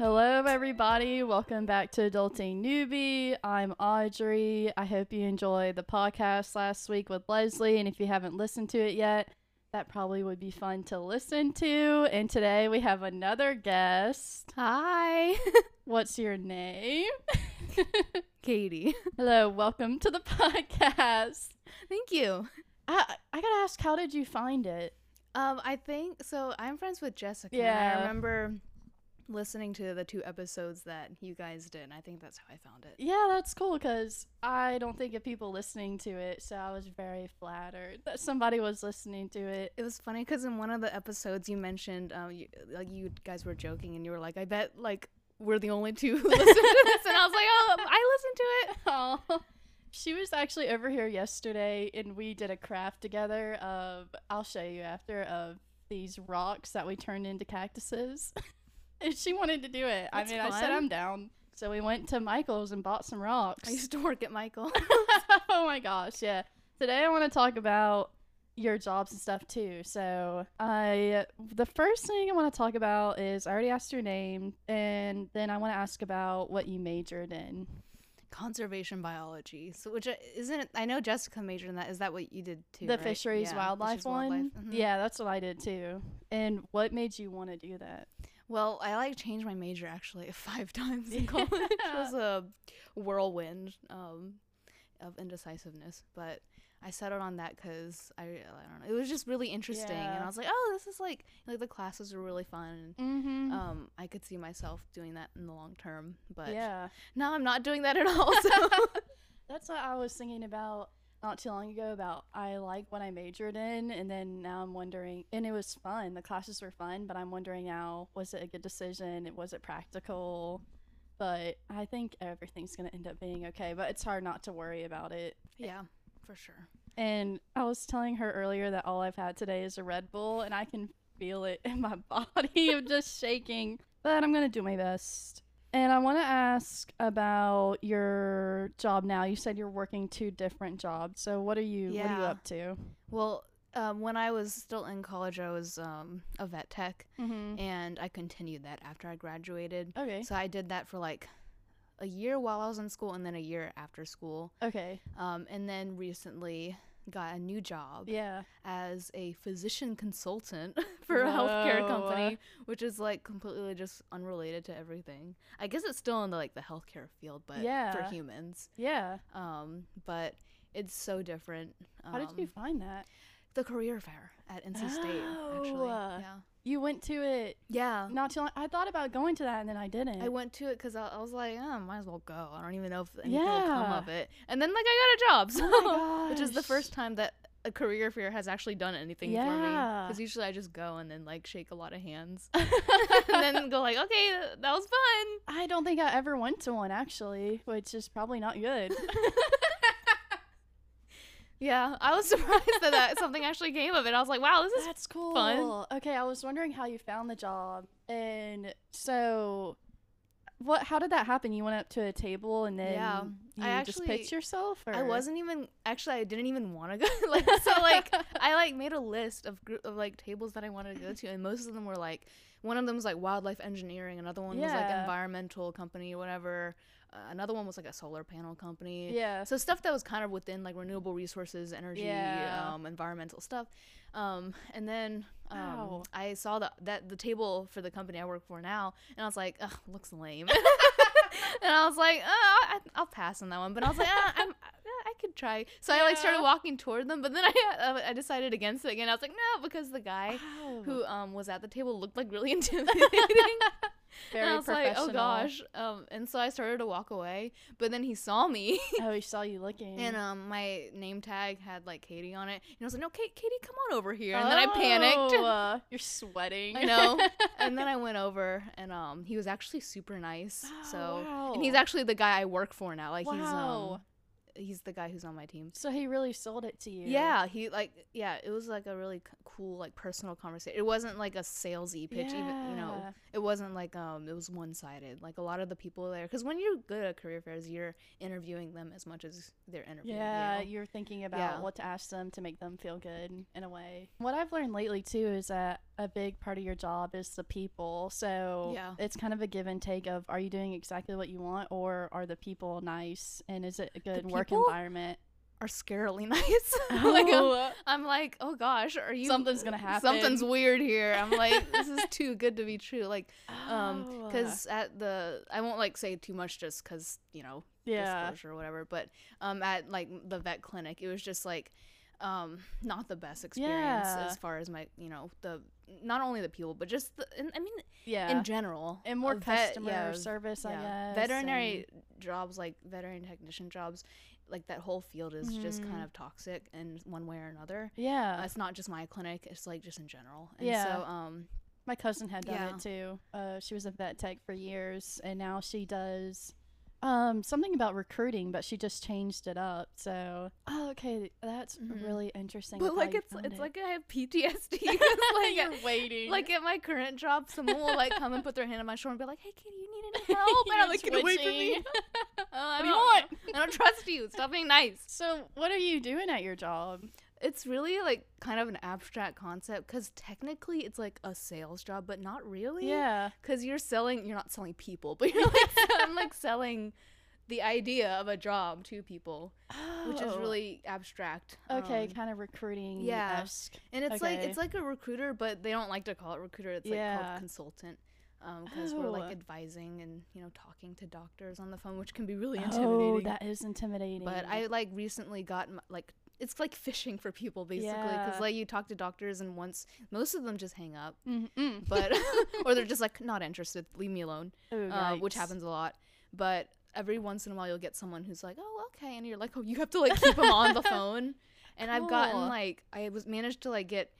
Hello, everybody. Welcome back to Adulting Newbie. I'm Audrey. I hope you enjoyed the podcast last week with Leslie. And if you haven't listened to it yet, that probably would be fun to listen to. And today we have another guest. Hi, What's your name? Katie. Hello, welcome to the podcast. Thank you. I, I gotta ask, how did you find it? Um, I think so. I'm friends with Jessica. Yeah. I remember listening to the two episodes that you guys did. and I think that's how I found it. Yeah, that's cool because I don't think of people listening to it, so I was very flattered that somebody was listening to it. It was funny because in one of the episodes you mentioned, um, you, like you guys were joking and you were like, "I bet like we're the only two who listen to this," and I was like, "Oh, I listened to it." Oh, she was actually over here yesterday, and we did a craft together. Of I'll show you after of these rocks that we turned into cactuses, and she wanted to do it. That's I mean, I said. I'm down. So we went to Michael's and bought some rocks. I used to work at Michael. oh my gosh, yeah. Today I want to talk about your jobs and stuff too. So I the first thing I want to talk about is I already asked your name and then I want to ask about what you majored in. Conservation biology. So, which uh, isn't I know Jessica majored in that. Is that what you did too? the right? fisheries Yeah, wildlife fisheries, one. wildlife. Mhm. Yeah, that's what I did too. And what made you want to do that? Well, I like changed my major actually five times in college. it was a whirlwind um, of indecisiveness, but I settled on that because I, I don't know. It was just really interesting, and I was like, oh, this is like like the classes were really fun. Mm-hmm. Um, I could see myself doing that in the long term, but yeah. now I'm not doing that at all. So That's what I was thinking about not too long ago about I like what I majored in and then now I'm wondering and it was fun. The classes were fun, but I'm wondering now was it a good decision? Was it practical? But I think everything's going to end up being okay, but it's hard not to worry about it. yeah, for sure. And I was telling her earlier that all I've had today is a Red Bull and I can feel it in my body of just shaking, but I'm going to do my best. And I want to ask about your job now. You said you're working two different jobs. So what are you what are you Yeah. up to? Well, um, when I was still in college, I was um, a vet tech, Mhm. and I continued that after I graduated. Okay. So I did that for like a year while I was in school and then a year after school. Okay. Um, and then recently got a new job Yeah. as a physician consultant for a healthcare company, which is like completely just unrelated to everything. I guess it's still in the like the healthcare field, but Yeah. for humans. Yeah. Um, but it's so different. How did you Um, find that? the career fair at NC State? Actually, Oh. yeah, You went to it yeah. not too long. I thought about going to that and then I didn't. I went to it because I, I was like, oh, might as well go. I don't even know if anything will come of it. And then like I got a job, so Oh which is the first time that a career fair has actually done anything for me. Yeah. Because usually I just go and then like shake a lot of hands, and then go like, okay, that was fun. I don't think I ever went to one actually, which is probably not good. Yeah, I was surprised that, that something actually came of it. I was like, wow, this is That's cool. Okay, I was wondering how you found the job. And so what how did that happen? You went up to a table and then Yeah, you I just actually- pitched yourself or I wasn't even actually I didn't even want to go like so like I like made a list of group of like tables that I wanted to go to and most of them were like one of them was like wildlife engineering another one was like environmental company or whatever uh, another one was like a solar panel company Yeah. so stuff that was kind of within like renewable resources energy Yeah. um, environmental stuff um, and then um, Wow. I saw the, that the table for the company I work for now and I was like Ugh, looks lame and I was like, uh, I, I'll pass on that one. But I was like, I'm, uh, I could try. So I like started walking toward them, but then I uh, I decided against it again. I was like, no, because the guy Wow. who um was at the table looked like really intimidating. Very and I was like, oh gosh. Um, and so I started to walk away, but then he saw me. Oh, he saw you looking. And um, my name tag had like Katie on it, and I was like, "No, Kate, Katie, come on over here." And then I panicked. Oh, uh, you're sweating. I know. and then I went over, and um, he was actually super nice. Oh, so, wow. and he's actually the guy I work for now. Like he's um, he's the guy who's on my team. So he really sold it to you. Yeah, he like yeah, it was like a really c- cool like personal conversation. It wasn't like a salesy pitch, even you know. It wasn't like um it was one sided. Like a lot of the people there, because when you're good at career fairs, you're interviewing them as much as they're interviewing you. Yeah, you. you're thinking about Yeah. what to ask them to make them feel good in a way. What I've learned lately too is that a big part of your job is the people. So Yeah. it's kind of a give and take of are you doing exactly what you want or are the people nice and is it a good work people? environment? Are scarily nice. like I'm, Oh, I'm like, oh gosh, are you? something's gonna happen. Something's weird here. I'm like, this is too good to be true. Like, um, Oh. because at the I won't like say too much just because you know yeah, disclosure or whatever. But um, at like the vet clinic, it was just like um not the best experience Yeah. as far as my you know the not only the people but just the and, I mean yeah, in general and more vet- customer yeah, service, I guess. veterinary jobs like veterinary technician jobs like that whole field is just kind Mhm. of toxic in one way or another. yeah, Uh, it's not just my clinic; it's like just in general. And Yeah. So, um, My cousin had done Yeah. it too. Uh, she was a vet tech for years, and now she does um, something about recruiting, but she just changed it up. So, oh, okay, that's Mhm. really interesting. but like you it's it's it. like I have PTSD. like you're waiting. like at my current job, someone will like come and put their hand on my shoulder and be like, "Hey, kid, you need any help?" And I'm like, "Get away from me! twitching. Uh, I What do you don't- want? I don't trust you. Stop being nice." so, what are you doing at your job? It's really like kind of an abstract concept because technically it's like a sales job, but not really. Yeah. because you're selling. You're not selling people, but you're like I'm like selling the idea of a job to people, which is Oh. really abstract. okay, Um, kind of recruiting. yeah. and it's like it's like a recruiter, but they don't like to call it recruiter. It's like called consultant. Because we're Oh. like advising and you know talking to doctors on the phone, which can be really intimidating. Oh, that is intimidating. but I like recently got like it's like fishing for people basically because Yeah. like you talk to doctors and once most of them just hang up, Mm-mm. but or they're just like not interested, leave me alone, Ooh, uh, which happens a lot. But every once in a while you'll get someone who's like, oh okay, and you're like, oh you have to like keep them on the phone. And I've gotten like I was managed to like get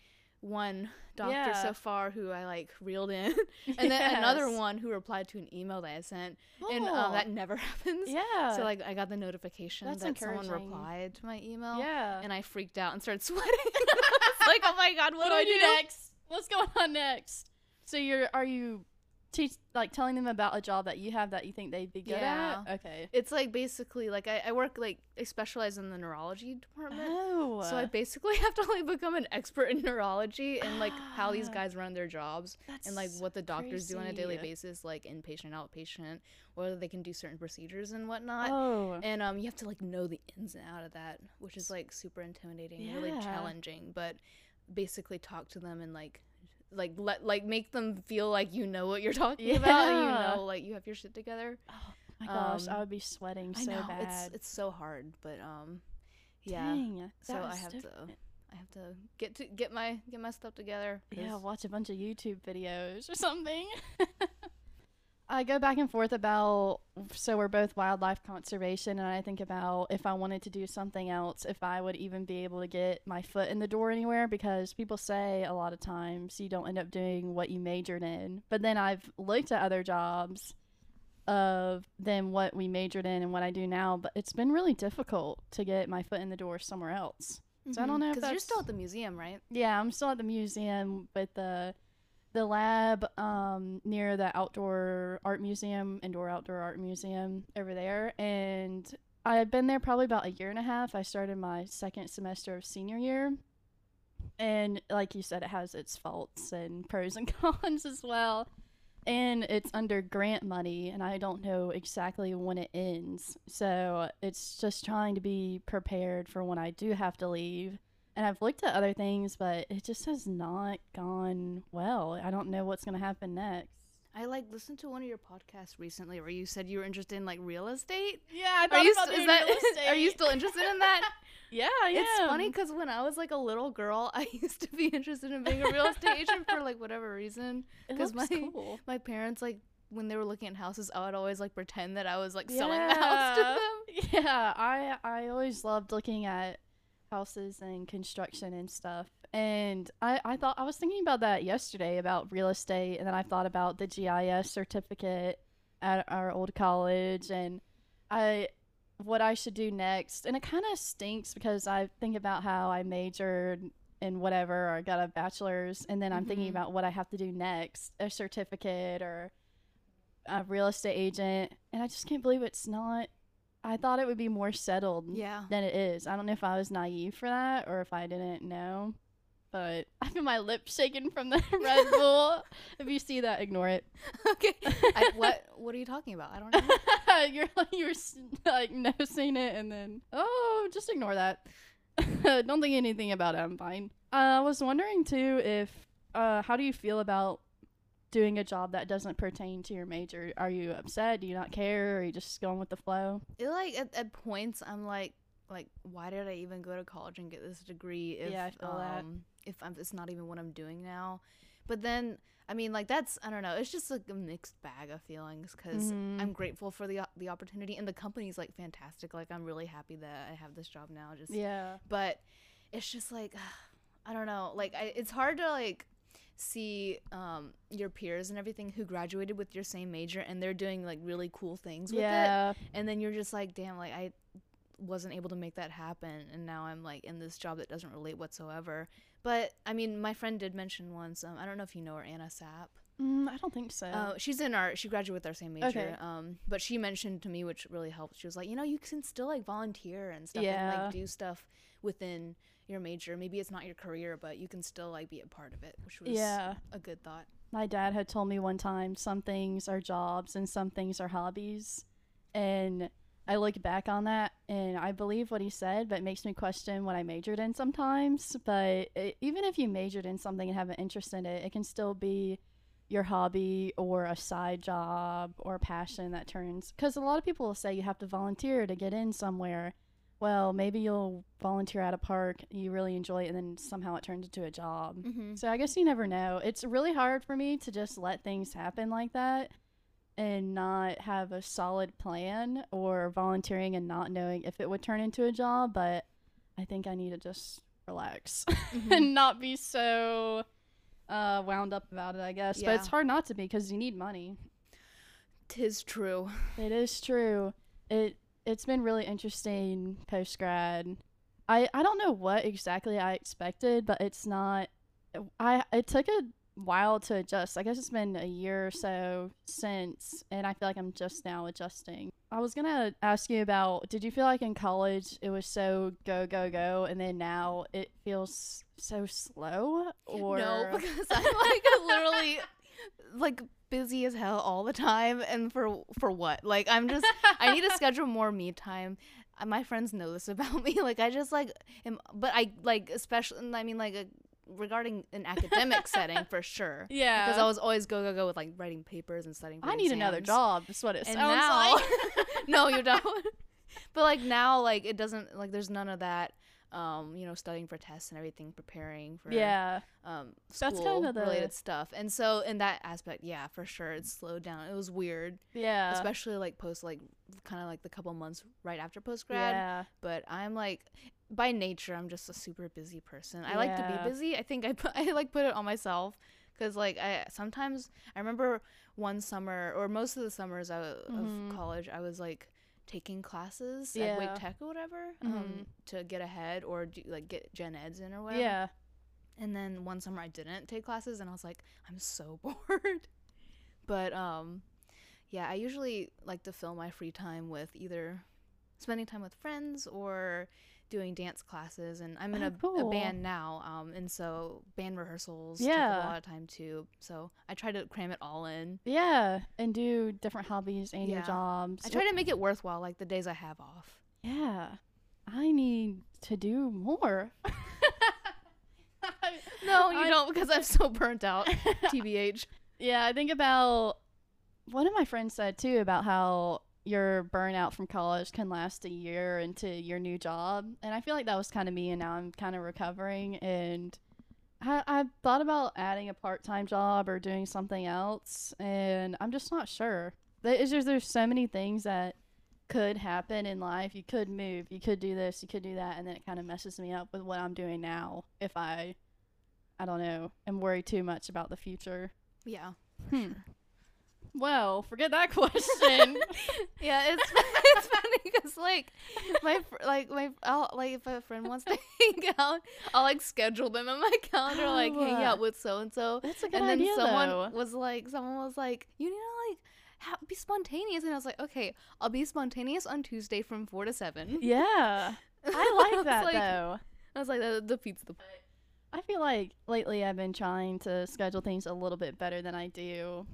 one doctor Yeah. so far who I like reeled in, and then another one who replied to an email that I sent, and um, that never happens. yeah. So like I got the notification That's that someone replied to my email, yeah. and I freaked out and started sweating. Like, oh my god, what, what do I do next? What's going on next? So you're are you teach like telling them about a job that you have that you think they'd be good Yeah. at? Okay. It's like basically like I, I work like I specialize in the neurology department. Oh. So I basically have to like become an expert in neurology and like how these Ah. guys run their jobs and like what the doctors do on a daily basis, like inpatient, outpatient, whether they can do certain procedures and whatnot. Oh. And um, you have to like know the ins and out of that, which is like super intimidating, really challenging. But basically, talk to them and like, like let like make them feel like you know what you're talking about, and you know like you have your shit together. Oh my gosh, I um, would be sweating I so know bad. it's it's so hard, but um, yeah. Dang, So I have to. I have to get to get my get my stuff together. Yeah, watch a bunch of YouTube videos or something. I go back and forth about so we're both wildlife conservation and I think about if I wanted to do something else if I would even be able to get my foot in the door anywhere because people say a lot of times you don't end up doing what you majored in. But then I've looked at other jobs of than what we majored in and what I do now, but it's been really difficult to get my foot in the door somewhere else. So I mm-hmm. don't know because you're still at the museum, right? Yeah, I'm still at the museum with the the lab um, near the outdoor art museum, indoor outdoor art museum over there, and I've been there probably about a year and a half. I started my second semester of senior year, and like you said, it has its faults and pros and cons as well. And it's under grant money, and I don't know exactly when it ends. So it's just trying to be prepared for when I do have to leave and I've looked at other things, but it just has not gone well. I don't know what's going to happen next. I like listened to one of your podcasts recently where you said you were interested in like real estate. Yeah, I Are you st- is that are you still interested in that? Yeah, I It's am. funny because when I was like a little girl, I used to be interested in being a real estate agent for like whatever reason. It 'cause looks my- cool. My parents like when they were looking at houses, I would always like pretend that I was like selling the house to them. Yeah, I I always loved looking at houses and construction and stuff. And I, I thought I was thinking about that yesterday about real estate and then I thought about the GIS certificate at our old college and I what I should do next. And it kind of stinks because I think about how I majored in whatever or I got a bachelor's and then I'm thinking Mhm. about what I have to do next, a certificate or a real estate agent, and I just can't believe it's not I thought it would be more settled Yeah. than it is. I don't know if I was naive for that or if I didn't know. But I feel my lips shaking from the Red Bull. if you see that, ignore it. okay. I, what What are you talking about? I don't know. you're like you're like noticing it and then oh just ignore that don't think anything about it i'm fine uh, i was wondering too if uh how do you feel about doing a job that doesn't pertain to your major are you upset do you not care or are you just going with the flow it like at, at points I'm like like why did I even go to college and get this degree if Yeah, I feel that. um if I'm it's not even what I'm doing now. But then I mean like that's I don't know, it's just like a mixed bag of feelings cuz Mhm. I'm grateful for the the opportunity and the company's like fantastic. Like I'm really happy that I have this job now just yeah but it's just like I don't know, like I, it's hard to like see um your peers and everything who graduated with your same major and they're doing like really cool things with it. Yeah. And then you're just like damn like i wasn't able to make that happen and now i'm like in this job that doesn't relate whatsoever. But i mean my friend did mention once um, i don't know if you know her anna sapp. Mm, i don't think so. Uh, she's in our she graduated with our same major Okay. um but she mentioned to me which really helped she was like you know you can still like volunteer and stuff and like do stuff within your major. Maybe it's not your career but you can still like be a part of it which was yeah. a good thought. My dad had told me one time some things are jobs and some things are hobbies and i look back on that and i believe what he said but it makes me question what i majored in sometimes. But it, even if you majored in something and have an interest in it it can still be your hobby or a side job or passion that turns because a lot of people will say you have to volunteer to get in somewhere well maybe you'll volunteer at a park you really enjoy it and then somehow it turns into a job mm-hmm. so I guess you never know. It's really hard for me to just let things happen like that and not have a solid plan or volunteering and not knowing if it would turn into a job, but I think I need to just relax Mm-hmm. and not be so uh, wound up about it, I guess. But it's hard not to be because you need money. tis true It is true. It it's been really interesting post grad. I I don't know what exactly I expected, but it's not. I it took a while to adjust. I guess it's been a year or so since, and I feel like I'm just now adjusting. I was gonna ask you about. Did you feel like in college it was so go go go, and then now it feels so slow? Or No, because I'm like literally like busy as hell all the time, and for for what? Like I'm just I need to schedule more me time. Uh, My friends know this about me. Like I just like am, but I like especially. I mean like a, regarding an academic setting for sure. yeah. Because I was always go go go with like writing papers and studying. For I need another job. That's what it And sounds now, like. no, you don't. but like now, like it doesn't like there's none of that. Um, you know, studying for tests and everything, preparing for yeah. um That's school kinda the- related stuff. And so in that aspect, yeah, for sure, it slowed down. It was weird, Yeah. especially like post like kind of like the couple months right after post grad. Yeah. But I'm like by nature, I'm just a super busy person. I like to be busy. I think I put, I like put it on myself because like I sometimes I remember one summer or most of the summers I, Mhm. of college I was like taking classes Yeah. at Wake Tech or whatever um, Mhm. to get ahead or do, like get gen eds in or whatever. Yeah. And then one summer I didn't take classes and I was like, I'm so bored. But um yeah, I usually like to fill my free time with either spending time with friends or doing dance classes and I'm in Oh, a, cool. a band now um and so band rehearsals take Yeah. a lot of time too so i try to cram it all in Yeah. And do different hobbies and your Yeah. jobs. i try to make it worthwhile like the days i have off Yeah. I need to do more. no you I- don't because i'm so burnt out tbh Yeah, I think about one of my friends said too about how your burnout from college can last a year into your new job. And I feel like that was kind of me, and now I'm kind of recovering. And I, I thought about adding a part time job or doing something else, and I'm just not sure. It's just there's so many things that could happen in life. You could move, you could do this, you could do that, and then it kind of messes me up with what I'm doing now. If I, I don't know, am worried too much about the future. yeah Hmm. Well, forget that question. yeah, it's it's funny because like my fr- like my I'll, like if a friend wants to hang out, I'll like schedule them in my calendar, like hang Oh. out with so and so. That's a good And then idea, someone though. was like, someone was like, you need to like ha- be spontaneous, and I was like, okay, I'll be spontaneous on Tuesday from four to seven. Yeah, I like that like- though. I was like, that defeats the. I feel like lately I've been trying to schedule things a little bit better than I do.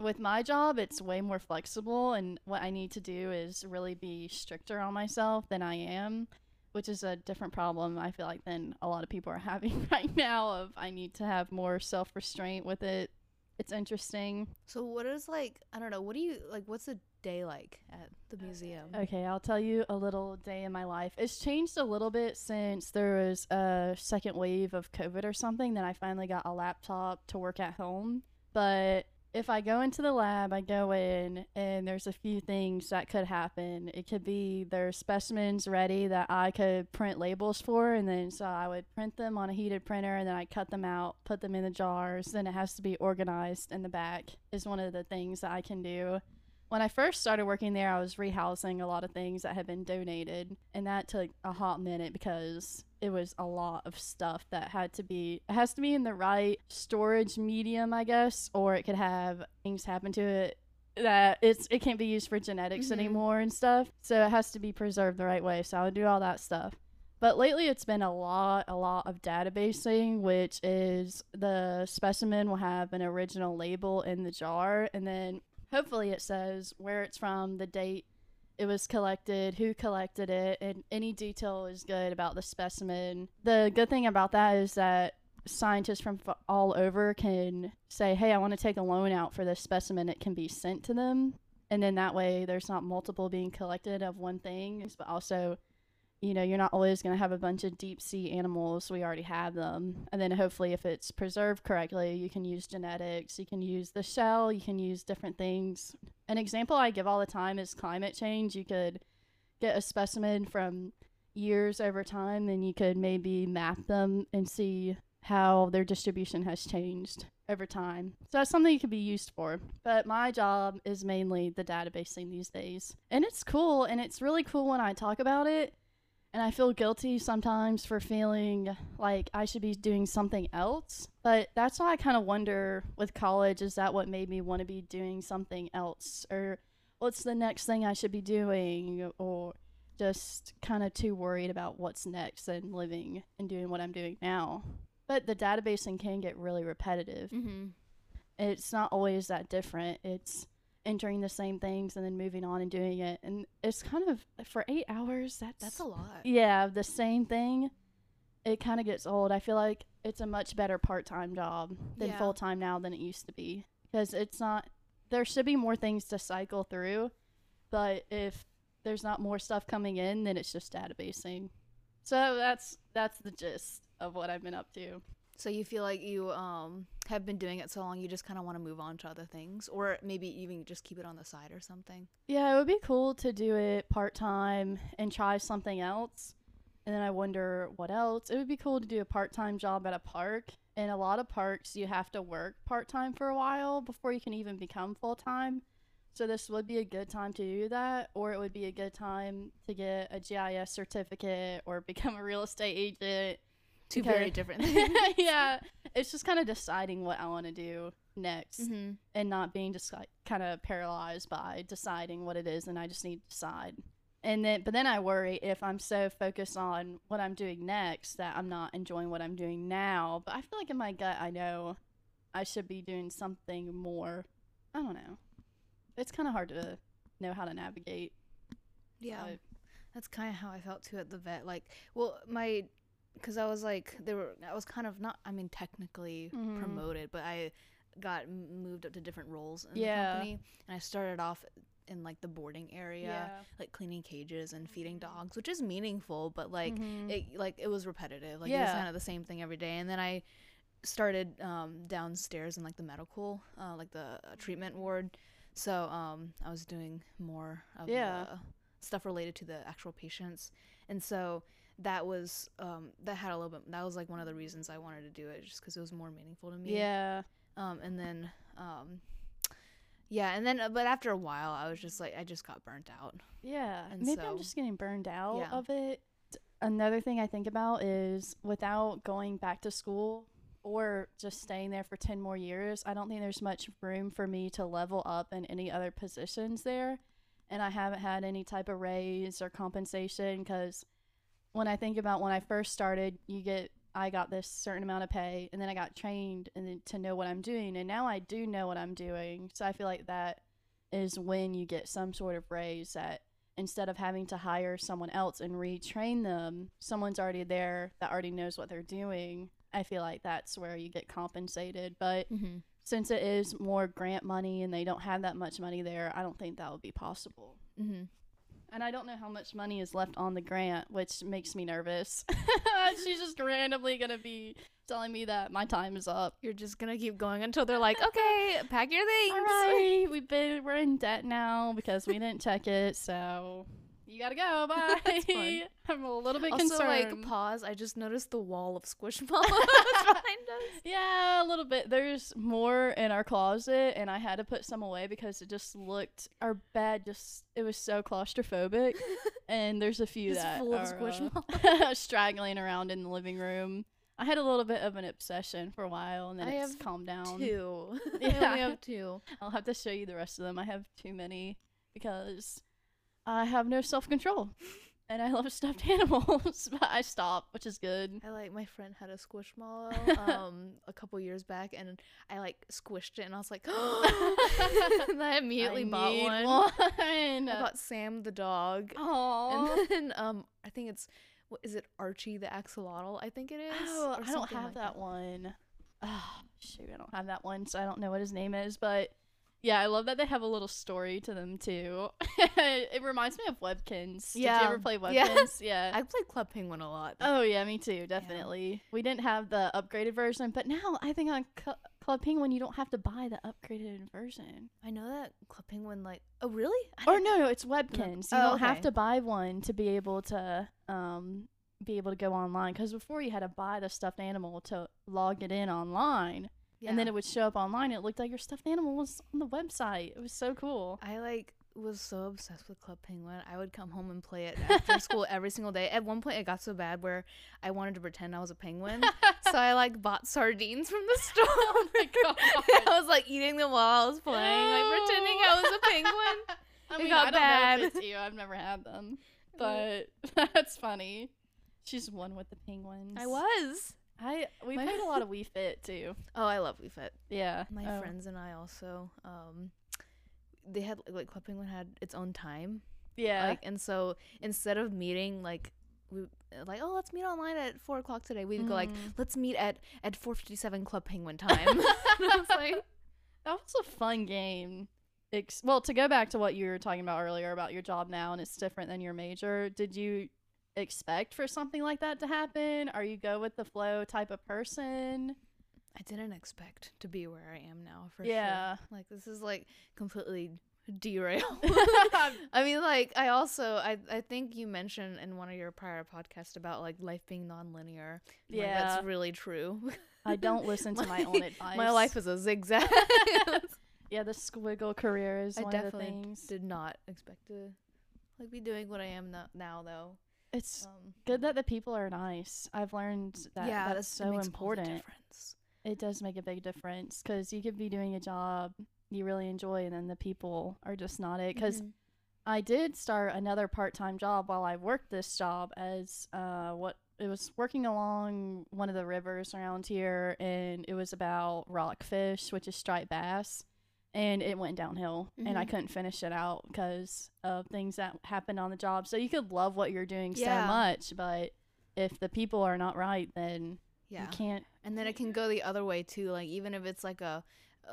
With my job, it's way more flexible, and what I need to do is really be stricter on myself than I am, which is a different problem I feel like than a lot of people are having right now. Of I need to have more self restraint with it. It's interesting. So what is like? I don't know. What do you like? What's a day like at the museum? Okay, I'll tell you a little day in my life. It's changed a little bit since there was a second wave of COVID or something. Then I finally got a laptop to work at home. But if I go into the lab, I go in and there's a few things that could happen. It could be there's specimens ready that I could print labels for, and then so I would print them on a heated printer and then I cut them out, put them in the jars. Then it has to be organized in the back, is one of the things that I can do when I first started working there, I was rehousing a lot of things that had been donated, and that took a hot minute because it was a lot of stuff that had to be. It has to be in the right storage medium, I guess, or it could have things happen to it that it's it can't be used for genetics Mhm. anymore and stuff. So it has to be preserved the right way. So I would do all that stuff. But lately, it's been a lot, a lot of databasing, which is the specimen will have an original label in the jar, and then hopefully it says where it's from, the date it was collected, who collected it, and any detail is good about the specimen. The good thing about that is that scientists from f- all over can say, "Hey, I want to take a loan out for this specimen." It can be sent to them, and then that way there's not multiple being collected of one thing, but also you know, you're not always going to have a bunch of deep sea animals. We already have them. And then hopefully, if it's preserved correctly, you can use genetics, you can use the shell, you can use different things. An example I give all the time is climate change. You could get a specimen from years over time, and you could maybe map them and see how their distribution has changed over time. So that's something you could be used for. But my job is mainly the databasing these days. And it's cool, and it's really cool when I talk about it and I feel guilty sometimes for feeling like I should be doing something else. But that's why I kind of wonder with college is that what made me want to be doing something else? Or what's the next thing I should be doing? Or just kind of too worried about what's next and living and doing what I'm doing now. But the databasing can get really repetitive. Mm-hmm. It's not always that different. It's entering the same things and then moving on and doing it. And it's kind of for eight hours, that's That's a lot. yeah, the same thing, it kind of gets old. I feel like it's a much better part time job than Yeah. full time now than it used to be because it's not. There should be more things to cycle through, but if there's not more stuff coming in, then it's just databasing. So that's that's the gist of what I've been up to. So you feel like you um have been doing it so long, you just kind of want to move on to other things, or maybe even just keep it on the side or something. Yeah, it would be cool to do it part time and try something else. And then I wonder what else. It would be cool to do a part time job at a park. In a lot of parks, you have to work part time for a while before you can even become full time. So this would be a good time to do that, or it would be a good time to get a GIS certificate or become a real estate agent. Two very different things. yeah, it's just kind of deciding what I want to do next mm-hmm. and not being just like kind of paralyzed by deciding what it is and I just need to decide. And then but then I worry if I'm so focused on what I'm doing next that I'm not enjoying what I'm doing now. But I feel like in my gut I know I should be doing something more. I don't know. It's kind of hard to know how to navigate. Yeah, that's kind of how I felt too at the vet. Like, well, my, because I was like, there were, I was kind of not, I mean, technically Mhm. promoted, but I got moved up to different roles in Yeah. the company, and I started off in like the boarding area, like cleaning cages and feeding dogs, which is meaningful, but like Mhm. it, like it was repetitive. Like it was kind of the same thing every day, and then I started um, downstairs in like the medical, uh, like the uh, treatment ward. So um, I was doing more of Yeah. the stuff related to the actual patients, and so that was um, that had a little bit. That was like one of the reasons I wanted to do it, just because it was more meaningful to me. yeah. Um, and then um, Yeah, and then uh, but after a while, I was just like, I just got burnt out. Yeah, And maybe so- I'm just getting burned out Yeah. of it. Another thing I think about is without going back to school or just staying there for 10 more years, I don't think there's much room for me to level up in any other positions there. And I haven't had any type of raise or compensation because when I think about when I first started, you get I got this certain amount of pay and then I got trained and then to know what I'm doing and now I do know what I'm doing. So I feel like that is when you get some sort of raise that instead of having to hire someone else and retrain them, someone's already there that already knows what they're doing. I feel like that's where you get compensated. But Mm-hmm. since it is more grant money and they don't have that much money there, I don't think that would be possible. Mm-hmm. And I don't know how much money is left on the grant, which makes me nervous. She's just randomly going to be telling me that my time is up. You're just gonna keep going until they're like, okay, pack your things. All right, we've been we're in debt now because we didn't check it, so you gotta go. Bye. I'm a little bit Also, concerned. like, pause. I just noticed the wall of Squishmallows behind us. yeah, a little bit. There's more in our closet, and I had to put some away because it just looked our bed just it was so claustrophobic, and there's a few that full of are, uh, straggling around in the living room. I had a little bit of an obsession for a while, and then I it's calmed down. Two. I Yeah. only have two. I'll have to show you the rest of them. I have too many because I have no self control. And I love stuffed animals, but I stopped, which is good. I like my friend had a squishmallow um a couple years back and I like squished it and I was like and I immediately I bought one. one. I bought Sam the dog. Aww. And then um I think it's what is it Archie the axolotl? I think it is. Oh, I don't have like that one. Oh, shoot, I don't have that one, so I don't know what his name is. But yeah, I love that they have a little story to them too. it reminds me of Webkinz. Did you ever play Webkinz? Yes. Yeah. I played Club Penguin a lot. Oh yeah, me too. Definitely. We didn't have the upgraded version, but now I think on Cl- Club Penguin you don't have to buy the upgraded version. I know that Club Penguin like oh really? Or no, no, it's Webkinz. You Oh, don't have to buy one to be able to um be able to go online because before you had to buy the stuffed animal to log it in online, and then it would show up online. It looked like your stuffed animal was on the website. It was so cool. I like was so obsessed with Club Penguin. I would come home and play it after school every single day. At one point, it got so bad where I wanted to pretend I was a penguin, so I like bought sardines from the oh store. oh my god! I was like eating them while I was playing, like pretending I was a penguin. I It mean, got I bad. know you. I've never had them, but that's funny. She's one with the penguins. I was. I we My- played a lot of Wii Fit too. Oh, I love Wii Fit. Yeah, My Oh. friends and I also. Um, they had like Club Penguin had its own time. Yeah, Like, and so instead of meeting like we like oh let's meet online at four o'clock today, we'd go like Mhm. let's meet at at four fifty seven Club Penguin time. and I was like, that was a fun game. Ex- well, to go back to what you were talking about earlier about your job now, and it's different than your major. Did you expect for something like that to happen? Are you go with the flow type of person? I didn't expect to be where I am now for Yeah. sure. Like this is like completely derailed. I mean, like I also I I think you mentioned in one of your prior podcasts about like life being nonlinear. Like, Yeah. that's really true. I don't listen to my own advice. My life is a zigzag. yeah, the squiggle career is I one of the definitely things. did not expect to like be doing what I am no- now though. It's Um, good that the people are nice. I've learned that yeah, that's that so makes all the important. difference. It does make a big difference because you could be doing a job you really enjoy, and then the people are just not it. Because Mhm. I did start another part-time job while I worked this job as uh what it was working along one of the rivers around here, and it was about rockfish, which is striped bass. And it went downhill, and I Mhm. couldn't finish it out because of things that happened on the job. So you could love what you're doing Yeah. so much, but if the people are not right, then yeah. you can't. And then it can go the other way too. Like even if it's like a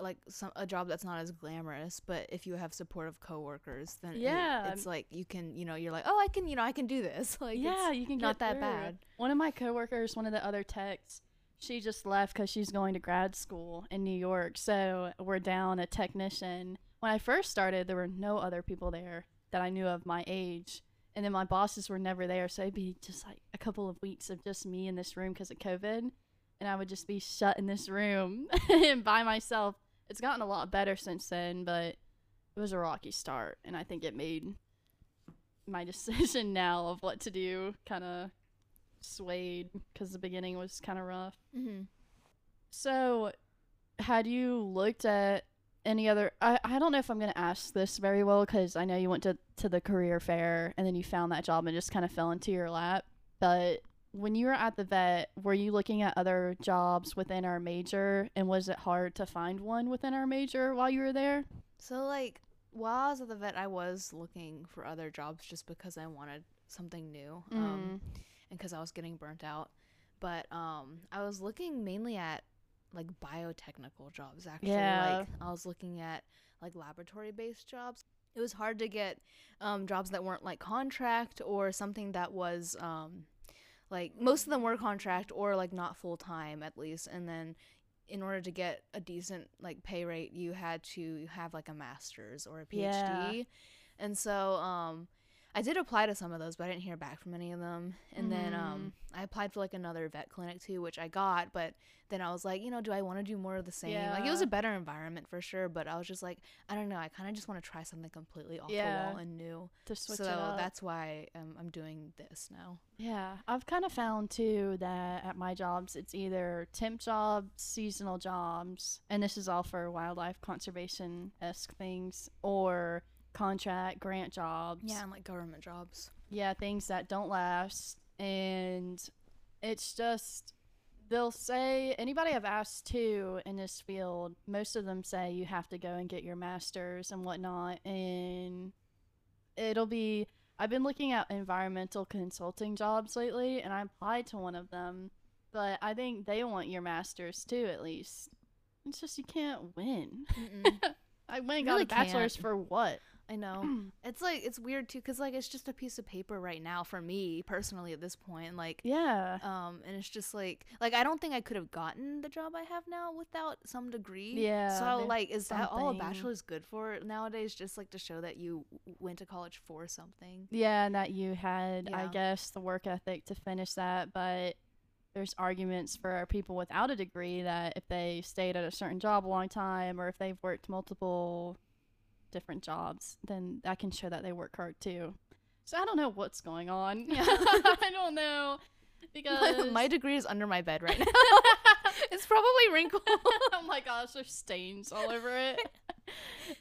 like some a job that's not as glamorous, but if you have supportive coworkers, then it- Yeah. it's like you can you know you're like oh I can you know I can do this like yeah, it's, you can not get that through. bad. One of my coworkers, one of the other techs, she just left because she's going to grad school in New York. So we're down a technician. When I first started, there were no other people there that I knew of my age. And then my bosses were never there. So it'd be just like a couple of weeks of just me in this room because of COVID. And I would just be shut in this room and by myself. It's gotten a lot better since then, but it was a rocky start, and I think it made my decision now of what to do kind of swayed because the beginning was kind of rough. Mm-hmm. So, had you looked at any other? I, I don't know if I'm going to ask this very well because I know you went to, to the career fair and then you found that job and just kind of fell into your lap. But when you were at the vet, were you looking at other jobs within our major and was it hard to find one within our major while you were there? So like while I was at the vet, I was looking for other jobs just because I wanted something new, Mm. um, because I was getting burnt out. But um, I was looking mainly at like biotechnical jobs. Actually, Yeah. like I was looking at like laboratory based jobs. It was hard to get um, jobs that weren't like contract or something that was um, like most of them were contract or like not full time at least, and then in order to get a decent like pay rate you had to have like a master's or a phd Yeah. and so um i did apply to some of those but i didn't hear back from any of them. And then um i applied for like another vet clinic too which i got but then i was like you know do i want to do more of the same? Like it was a better environment for sure but i was just like i don't know i kind of just want to try something completely off the wall and new. To switch so it up. that's why um, i'm doing this now. Yeah, I've kind of found too that at my jobs, it's either temp jobs, seasonal jobs, and this is all for wildlife conservation esque things, or contract grant jobs. yeah and like government jobs Yeah, things that don't last. And it's just, they'll say, anybody I've asked to in this field, most of them say you have to go and get your master's and whatnot. And it'll be, I've been looking at environmental consulting jobs lately, and I applied to one of them. But I think they want your master's too, at least. It's just you can't win. I went and Really got a bachelor's can't. for what? I know. It's like it's weird too, cause like it's just a piece of paper right now for me personally at this point. Like, Yeah. um, and it's just like like I don't think I could have gotten the job I have now without some degree. Yeah, So like, is that all a something. bachelor's good for nowadays? Just like to show that you w- went to college for something. Yeah, and that you had, I Yeah. guess, the work ethic to finish that. But there's arguments for people without a degree that if they stayed at a certain job a long time or if they've worked multiple different jobs, then that can show that they work hard too. So I don't know what's going on. Yeah. I don't know because my degree is under my bed right now. it's probably wrinkled. oh my gosh, there's stains all over it.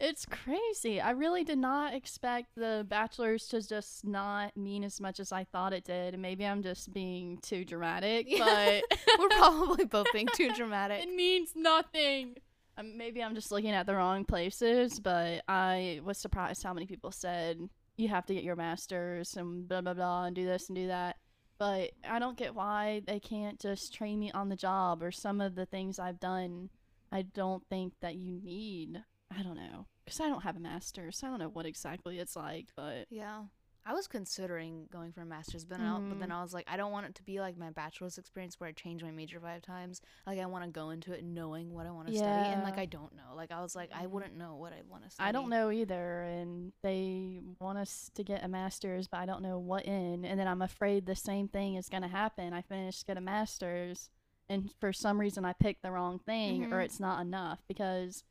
it's crazy. I really did not expect the bachelor's to just not mean as much as I thought it did. Maybe I'm just being too dramatic, but We're probably both being too dramatic. it means nothing. Um, maybe I'm just looking at the wrong places, but I was surprised how many people said you have to get your master's and blah blah blah and do this and do that. But I don't get why they can't just train me on the job or some of the things I've done. I don't think that you need. I don't know because I don't have a master's. So I don't know what exactly it's like, but Yeah. I was considering going for a master's, but, I, but then Mhm. I was like, I don't want it to be like my bachelor's experience where I changed my major five times. Like, I want to go into it knowing what I want to study, and like, I don't know. Like, I was like, I wouldn't know what I want to study. I don't know either, and they want us to get a master's, but I don't know what in. And then I'm afraid the same thing is going to happen. I finish get a master's, and for some reason I picked the wrong thing, or Mhm. it's not enough because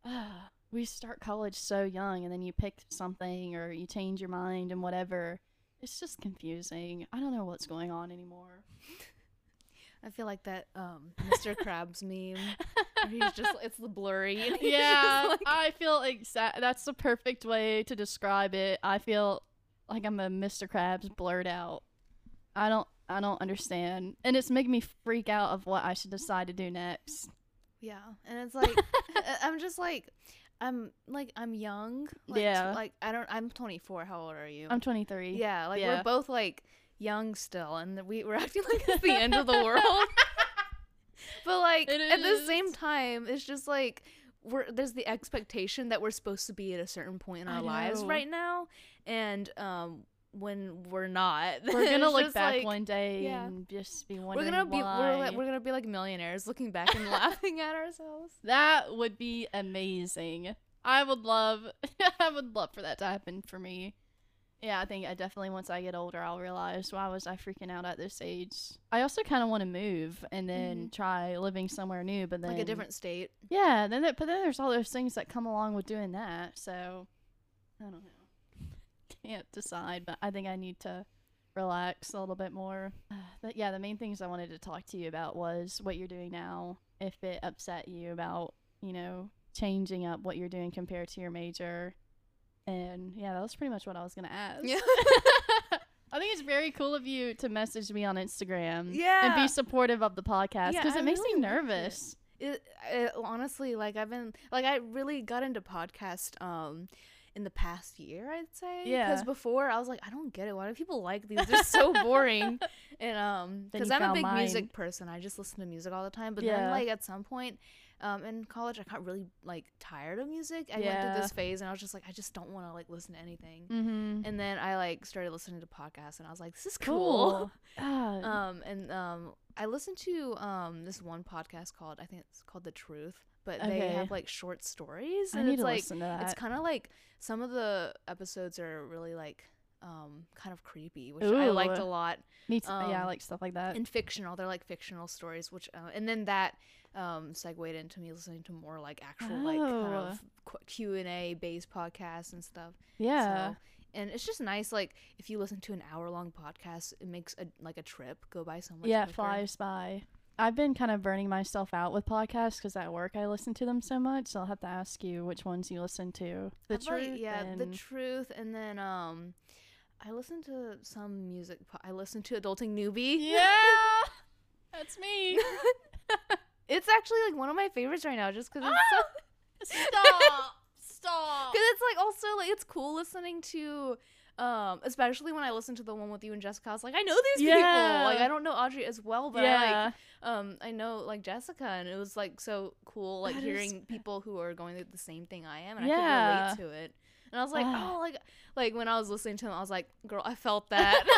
uh, we start college so young, and then you pick something or you change your mind and whatever. It's just confusing. I don't know what's going on anymore. I feel like that um, Mr. Krabs meme. He's just, it's the blurry. Yeah, like, I feel exact. That's the perfect way to describe it. I feel like I'm a Mr. Krabs blurred out. I don't. I don't understand, and it's making me freak out of what I should decide to do next. yeah. And it's like, I'm just like, I'm like, I'm young. Like, Yeah. Like, I don't, I'm 24. How old are you? I'm 23. Yeah, like Yeah. we're both like young still, and we we're acting like it's the end of the world. but like at the same time, it's just like we're there's the expectation that we're supposed to be at a certain point in our lives right now, and um when we're not, We're gonna look back like- one day yeah. and just be wondering. We're gonna be we're, like- we're gonna be like millionaires looking back and laughing at ourselves. that would be amazing. I would love. I would love for that to happen for me. Yeah, I think I definitely once I get older, I'll realize why was I freaking out at this age. I also kind of want to move and then mm-hmm. try living somewhere new, but then like a different state. Yeah, then there, but then there's all those things that come along with doing that. So I don't know. Can't decide, but I think I need to relax a little bit more. But yeah, the main things I wanted to talk to you about was what you're doing now. If it upset you about you know changing up what you're doing compared to your major, and yeah, that was pretty much what I was gonna ask. Yeah. I think it's very cool of you to message me on Instagram Yeah. and be supportive of the podcast Yeah, because I it makes really me nervous. it, it honestly like i've been like i really got into podcast um in the past year i'd say Yeah. because before i was like i don't get it. Why do people like these? They're so boring. And um because i'm a big mine. music person. I just listen to music all the time. But Yeah. then like at some point um in college i got really like tired of music. I went through this phase and i was just like i just don't want to like listen to anything. Mm-hmm. and then i like started listening to podcasts and i was like this is cool, Ah, um and um i listened to um this one podcast called i think it's called the truth but they have like short stories I and need it's to like listen to that. it's kind of like some of the episodes are really like um kind of creepy which i liked a lot Me too. yeah, I um, like stuff like that. and fictional they're like fictional stories which uh, and then that um segued into me listening to more like actual like kind Oh. of q&a based podcasts and stuff yeah. so, and it's just nice, like if you listen to an hour long podcast, it makes a like a trip go by so much. yeah, quicker. flies by. I've been kind of burning myself out with podcasts because at work I listen to them so much. So I'll have to ask you which ones you listen to. The like, truth. yeah, the and- truth, and then um, I listen to some music. Po- I listen to Adulting Newbie. yeah, that's me. it's actually like one of my favorites right now, just because it's so. Stop. Stop. Because it's like also like it's cool listening to. Um, especially when I listen to the one with you and Jessica, I was like, I know these Yeah. people. Like, I don't know Audrey as well, but I like um I know like Jessica and it was like so cool like That is- hearing people who are going through the same thing I am and Yeah. I could relate to it. And I was like, oh like like when I was listening to him I was like, girl, I felt that.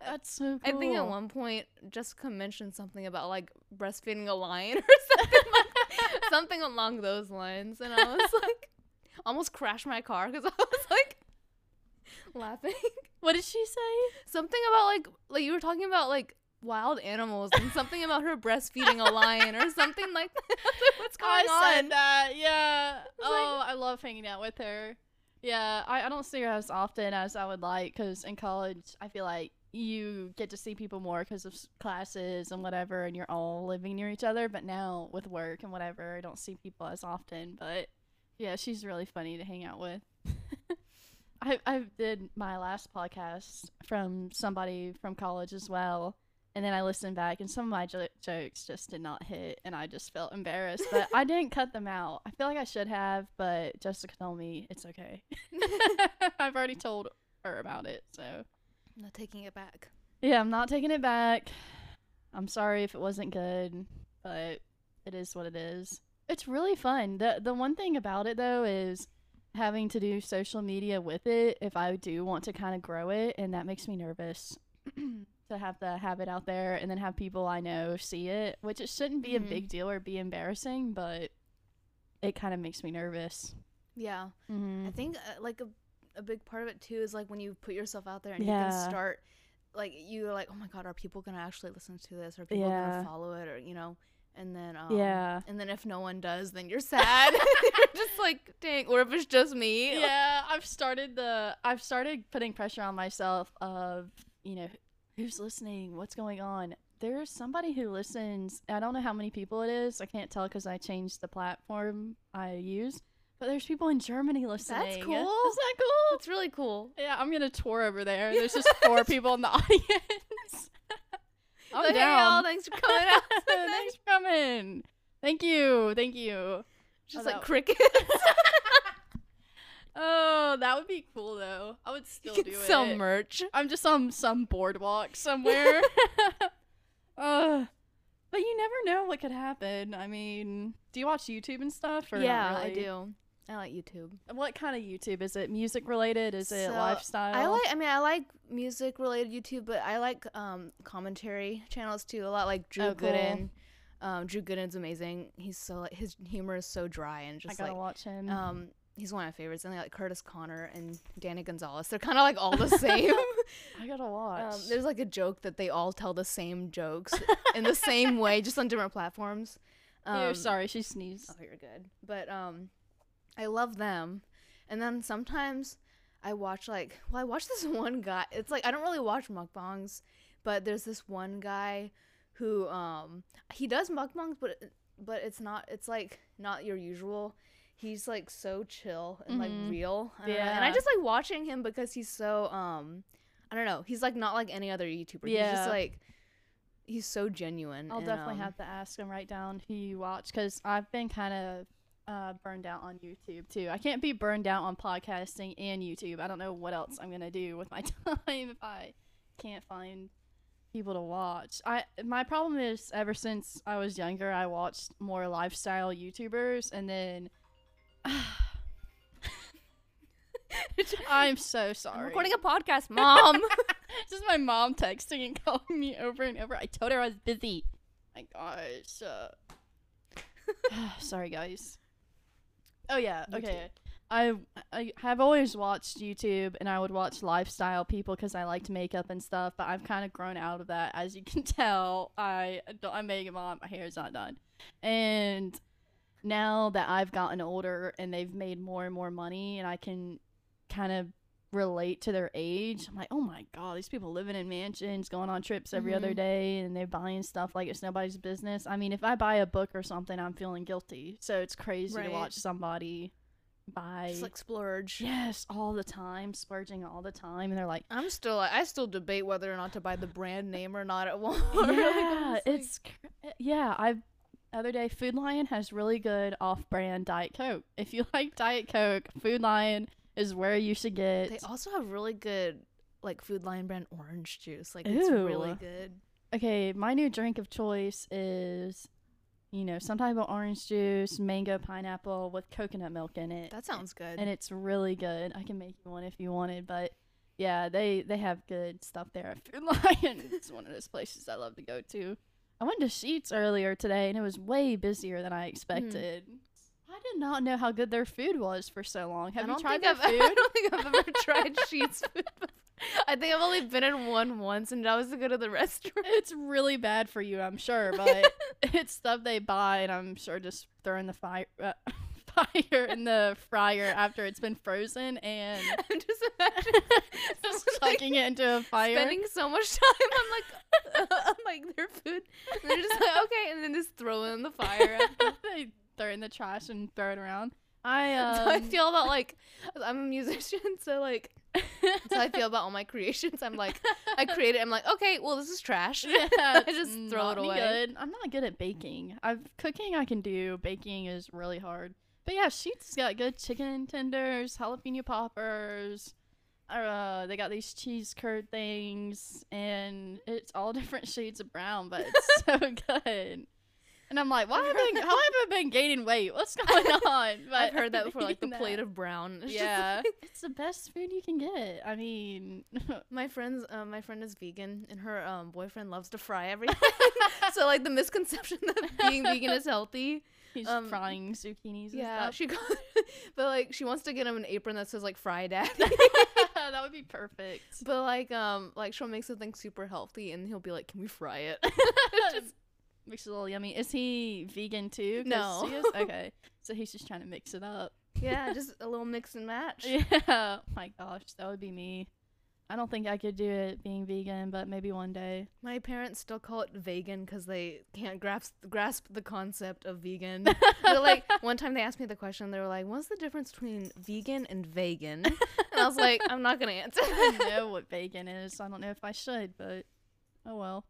that's so cool. I think at one point Jessica mentioned something about like breastfeeding a lion or something like something along those lines and I was like almost crashed my car cuz I was like laughing. What did she say? Something about like like you were talking about like wild animals and something about her breastfeeding a lion or something like that. Like, What's going I on? said that. Yeah. Oh, I love hanging out with her. Yeah, I, I don't see her as often as I would like because in college, I feel like you get to see people more because of classes and whatever, and you're all living near each other. But now with work and whatever, I don't see people as often. But yeah, she's really funny to hang out with. I I did my last podcast from somebody from college as well. And then I listened back, and some of my jo- jokes just did not hit, and I just felt embarrassed. But I didn't cut them out. I feel like I should have, but Jessica told me it's okay. I've already told her about it, so I'm not taking it back. yeah, I'm not taking it back. I'm sorry if it wasn't good, but it is what it is. It's really fun. the The one thing about it though is having to do social media with it. If I do want to kind of grow it, and that makes me nervous. to have to have it out there and then have people I know see it, which it shouldn't be Mhm. a big deal or be embarrassing, but it kind of makes me nervous. Yeah. Mm-hmm. I think uh, like a a big part of it too is like when you put yourself out there and you can start like you're like, "Oh my god, are people going to actually listen to this? Are people gonna follow it or, you know?" And then um Yeah. and then if no one does, then you're sad. you're just like, "Dang, or if it's just me." yeah i've started the i've started putting pressure on myself of you know who's listening what's going on there's somebody who listens i don't know how many people it is i can't tell because i changed the platform i use but there's people in germany listening That's cool. is that cool It's really cool. yeah i'm gonna tour over there there's just four people in the audience i'm Like, hey, y'all, thanks for coming out. thanks for coming thank you thank you Just Oh, like crickets. oh that would be cool though i would still can do it sell merch. I'm just on some boardwalk somewhere. uh, but you never know what could happen. I mean, do you watch YouTube and stuff? Or Yeah, I do. I like YouTube. What kind of YouTube is it? Music related? Is it So, lifestyle? I like. I mean, I like music related YouTube, but I like um commentary channels too a lot. Like Drew Oh, cool. Gooden. Um, Drew Gooden's amazing. He's so like his humor is so dry and just. I gotta like watch him. um he's one of my favorites. And like Curtis Connor and Danny Gonzalez, they're kind of like all the same. I gotta watch. um, there's like a joke that they all tell the same jokes in the same way, just on different platforms. Ew, Um, sorry, she sneezed. Oh, you're good. But um, I love them. And then sometimes I watch like, well, I watch this one guy. It's like I don't really watch mukbangs, but there's this one guy who um he does mukbangs, but but it's not. It's like not your usual. He's like so chill and like Mhm. real. I know. And I just like watching him because he's so um I don't know. He's like not like any other YouTuber. He's Yeah. just like he's so genuine. I'll and, definitely um, have to ask and write down who you watch because I've been kind of uh, burned out on YouTube too. I can't be burned out on podcasting and YouTube. I don't know what else I'm gonna do with my time if I can't find people to watch. I my problem is ever since I was younger, I watched more lifestyle YouTubers, and then I'm so sorry. I'm recording a podcast, mom. Just my mom texting and calling me over and over. I told her I was busy. My gosh. Uh, sorry, guys. Oh yeah. Okay. I I have always watched YouTube and I would watch lifestyle people because I liked makeup and stuff. But I've kind of grown out of that, as you can tell. I don't, I'm making mom. My hair is not done, and now that I've gotten older and they've made more and more money, and I can kind of relate to their age. I'm like, oh my god, these people living in mansions, going on trips every other Mhm. day, and they're buying stuff like it's nobody's business. I mean, if I buy a book or something, I'm feeling guilty. So it's crazy Right. to watch somebody buy. Just like splurge. yes, all the time, splurging all the time, and they're like, I'm still I still debate whether or not to buy the brand name or not at Walmart. Yeah, honestly. it's cr- yeah. I other day, Food Lion has really good off-brand Diet Coke. If you like Diet Coke, Food Lion is where you should get. they also have really good like Food Lion brand orange juice. Like it's really good. okay, my new drink of choice is, you know, some type of orange juice, mango, pineapple with coconut milk in it. That sounds good. and it's really good. I can make you one if you wanted, but yeah, they they have good stuff there at Food Lion. it's one of those places I love to go to. I went to Sheetz earlier today, and it was way busier than I mm-hmm. expected. I did not know how good their food was for so long. Have you tried their I've, food? I don't think I've ever tried Sheetz food. before. I think I've only been in one once, and that was to go to the restaurant. it's really bad for you, I'm sure, but it's stuff they buy, and I'm sure just throwing the fire. Uh, fire in the fryer after it's been frozen and I'm just imagining just someone, like, chucking it into a fire. spending so much time on like on like their food. And they're just like okay, and then just throw it in the fire. they throw it in the trash and throw it around. I um, how I feel about like I'm a musician, so like how I feel about all my creations. I'm like I create it. I'm like okay, well this is trash. yeah, I just throw it away. Good. I'm not good at baking. I've cooking I can do. Baking is really hard. But yeah, Sheetz got good chicken tenders, jalapeno poppers. Uh, they got these cheese curd things, and it's all different shades of brown, but it's so good. And I'm like, why have I been, how have I been gaining weight? What's going on? But I've heard that before, like the eating plate of brown. It's Yeah, like- it's the best food you can get. I mean, my friend's um, my friend is vegan, and her um, boyfriend loves to fry everything. so like the misconception that being vegan is healthy. he's Um, frying zucchinis. And Yeah, stuff. she got, but like she wants to get him an apron that says like "Fry Daddy." that would be perfect. but like um like she'll make something super healthy, and he'll be like, "Can we fry it?" Just makes it a little yummy. Is he vegan too? No. Okay, so he's just trying to mix it up. yeah, just a little mix and match. Yeah. My gosh, that would be me. I don't think I could do it being vegan, but maybe one day. My parents still call it vegan because they can't grasp grasp the concept of vegan. They're like, one time they asked me the question, they were like, "What's the difference between vegan and vegan?" And I was like, "I'm not gonna answer." I know what vegan is. I don't know if I should, but oh well.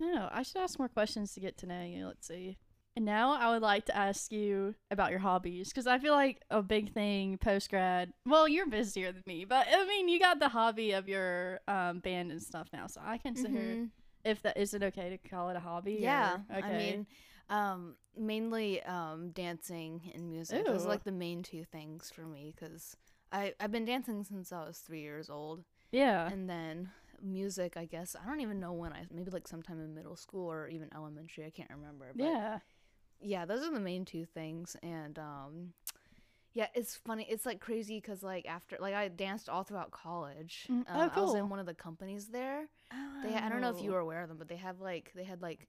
No, I should ask more questions to get to know you. Let's see. And now I would like to ask you about your hobbies because I feel like a big thing post grad. Well, you're busier than me, but I mean, you got the hobby of your um, band and stuff now, so I consider Mhm. if that is it okay to call it a hobby? Yeah, or- I mean, um, mainly um, dancing and music. Those are like the main two things for me because I I've been dancing since I was three years old, yeah, and then music. I guess I don't even know when I maybe like sometime in middle school or even elementary. I can't remember. But yeah. yeah, those are the main two things. And um, yeah, it's funny. It's like crazy because like after like I danced all throughout college. Mm, Um, oh, I was in one of the companies there. They I don't know if you were aware of them, but they have like they had like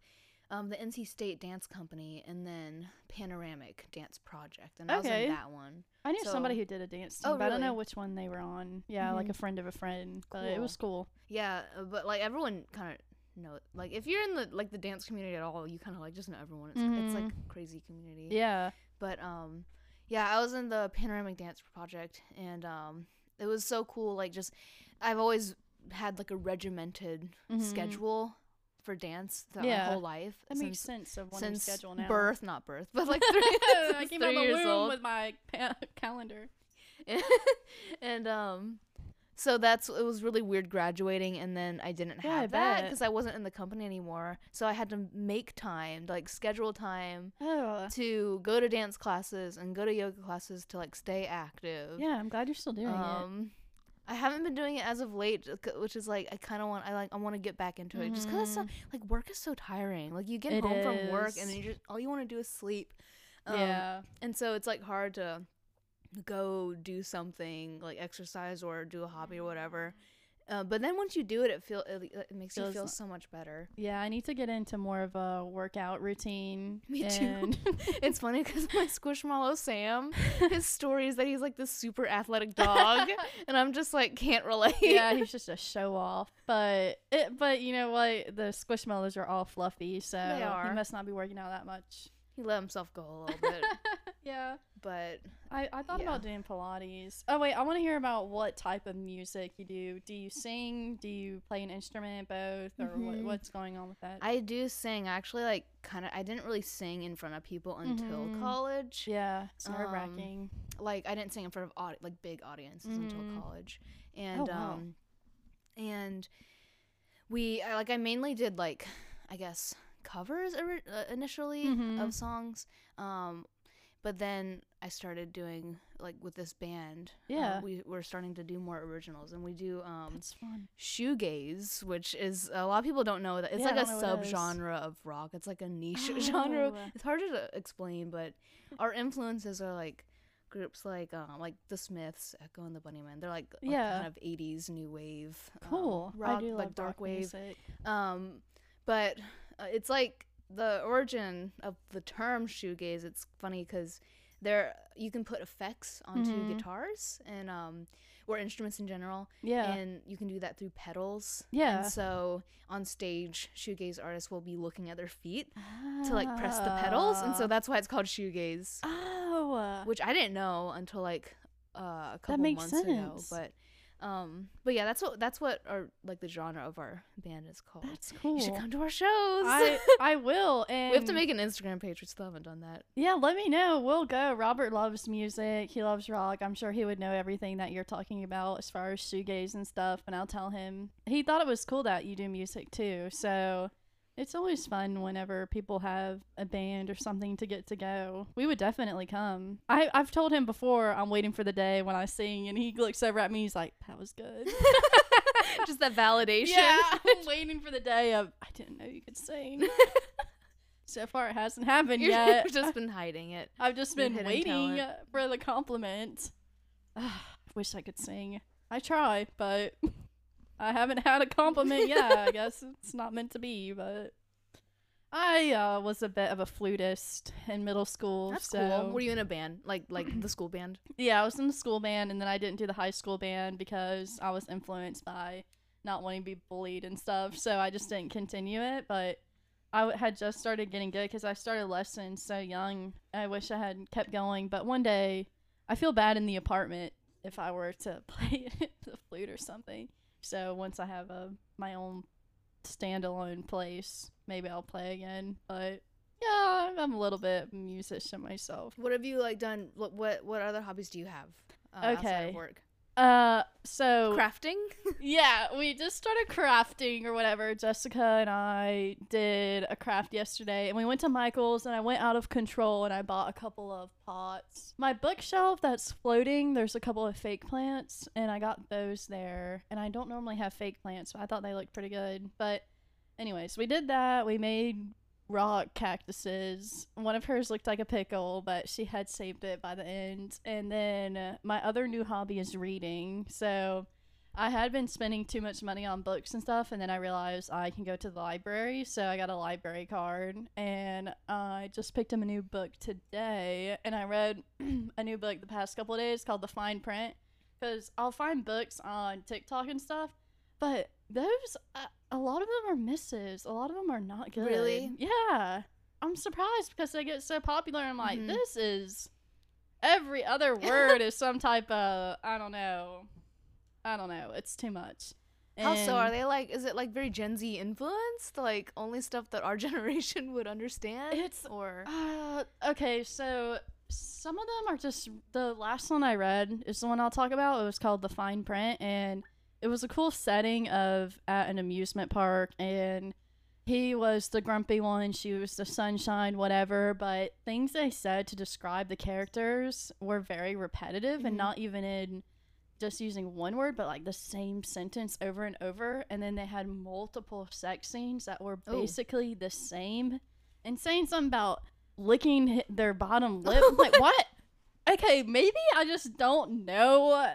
um, the NC State Dance Company and then Panoramic Dance Project, and I was in that one. I knew somebody who did a dance team, Oh, but I don't know which one they were on. Yeah, like Mhm. a friend of a friend, but it was cool. Yeah, uh, but like everyone kind of know like if you're in the like the dance community at all, you kind of like just know everyone. It's it's like crazy community. Yeah. But um yeah, I was in the Panoramic Dance Project and um it was so cool like just I've always had like a regimented Mhm. schedule for dance throughout Yeah. my whole life That makes sense of one since schedule now. birth, not birth, but like three, I since came three out of the womb old. with my pa- calendar. and um so that's it was really weird graduating and then I didn't Yeah, I have that because I wasn't in the company anymore. So I had to make time, like schedule time Oh, to go to dance classes and go to yoga classes to like stay active. yeah. I'm glad you're still doing it. I haven't been doing it as of late, uh, which is like I kind of want. I like I want to get back into it just because so, like work is so tiring. Like you get It home from work and then you just all you want to do is sleep. Um, yeah. and so it's like hard to go do something like exercise or do a hobby or whatever. Uh, but then once you do it, it feel it, it makes you feel so much better. Yeah, I need to get into more of a workout routine. Me too. It's funny because my Squishmallow Sam, his story is that he's like this super athletic dog, and I'm just like can't relate. yeah, he's just a show off. But it, but you know what? The squishmallows are all fluffy, so are. he must not be working out that much. He let himself go a little bit, yeah. but I, I thought Yeah. about doing Pilates. Oh wait, I want to hear about what type of music you do. Do you sing? Do you play an instrument? Both, or what, Mhm. what's going on with that? I do sing. Actually like kind of. I didn't really sing in front of people until Mhm. college. yeah, it's Um, nerve wracking. like I didn't sing in front of audi- like big audiences Mhm. until college, and wow. um, and we I, like I mainly did like I guess covers ori- uh, initially Mhm. of songs, um, but then I started doing like with this band. uh, Yeah. we we're starting to do more originals, and we do um That's fun. shoegaze, which is a lot of people don't know that it's Yeah, like a don't know what it is. subgenre of rock. It's like a niche genre. Oh. It's hard to explain, but our influences are like groups like um like the Smiths, Echo and the Bunnymen. They're like, like Yeah. kind of 80s new wave. um, Cool. rock, I do like dark wave. music. Um but it's like the origin of the term shoegaze. It's funny cuz there you can put effects onto Mhm. guitars and um or instruments in general Yeah. and you can do that through pedals. Yeah. And so on stage, shoegaze artists will be looking at their feet to like press the pedals, and so Ah. that's why it's called shoegaze. Oh. uh, Which I didn't know until like uh, a couple months ago. But um, but yeah, that's what that's what our like the genre of our band is called. That's cool. You should come to our shows. I I will. And we have to make an Instagram page. We still haven't done that. Yeah, let me know. We'll go. Robert loves music. He loves rock. I'm sure he would know everything that you're talking about as far as shoegaze and stuff. And I'll tell him. He thought it was cool that you do music too. So it's always fun whenever people have a band or something to get to go. We would definitely come. I, I've told him before I'm waiting for the day when I sing, and he looks over at me. He's like, "That was good." Just that validation. yeah, I'm waiting for the day of I didn't know you could sing. so far, it hasn't happened You've yet. just been hiding it. I've just been waiting talent. for the compliment. I wish I could sing. I try, but I haven't had a compliment yet. I guess it's not meant to be, but I uh, was a bit of a flutist in middle school. That's so cool. Were you in a band, like like the school band? yeah, I was in the school band, and then I didn't do the high school band because I was influenced by not wanting to be bullied and stuff. So I just didn't continue it. But I w- had just started getting good because I started lessons so young. I wish I had kept going. But one day, I feel bad in the apartment if I were to play the flute or something. So once I have a my own standalone place, maybe I'll play again. But yeah, I'm a little bit musician myself. What have you like done? What what, what other hobbies do you have? Uh, outside Okay. of work. Uh, so Crafting. yeah, we just started crafting or whatever. Jessica and I did a craft yesterday, and we went to Michael's, and I went out of control, and I bought a couple of pots. My bookshelf that's floating, there's a couple of fake plants, and I got those there. And I don't normally have fake plants, but I thought they looked pretty good. But, anyways, we did that. We made rock cactuses. One of hers looked like a pickle, but she had saved it by the end. And then uh, my other new hobby is reading. So I had been spending too much money on books and stuff, and then I realized I can go to the library. So I got a library card, and I just picked up a new book today. And I read a new book the past couple of days called The Fine Print. Because I'll find books on TikTok and stuff, but those uh, a lot of them are misses. A lot of them are not good. Really? Yeah. I'm surprised because they get so popular. I'm like, Mhm. this is every other word is some type of I don't know. I don't know. It's too much. How so? Are they like? Is it like very Gen Z influenced? Like only stuff that our generation would understand? It's- or Uh, okay, so some of them are just the last one I read is the one I'll talk about. It was called The Fine Print, and it was a cool setting of at an amusement park, and he was the grumpy one, she was the sunshine, whatever. But things they said to describe the characters were very repetitive, and Mhm. not even in just using one word, but like the same sentence over and over. And then they had multiple sex scenes that were Ooh. basically the same and saying something about licking their bottom lip. Like, what? Okay, maybe I just don't know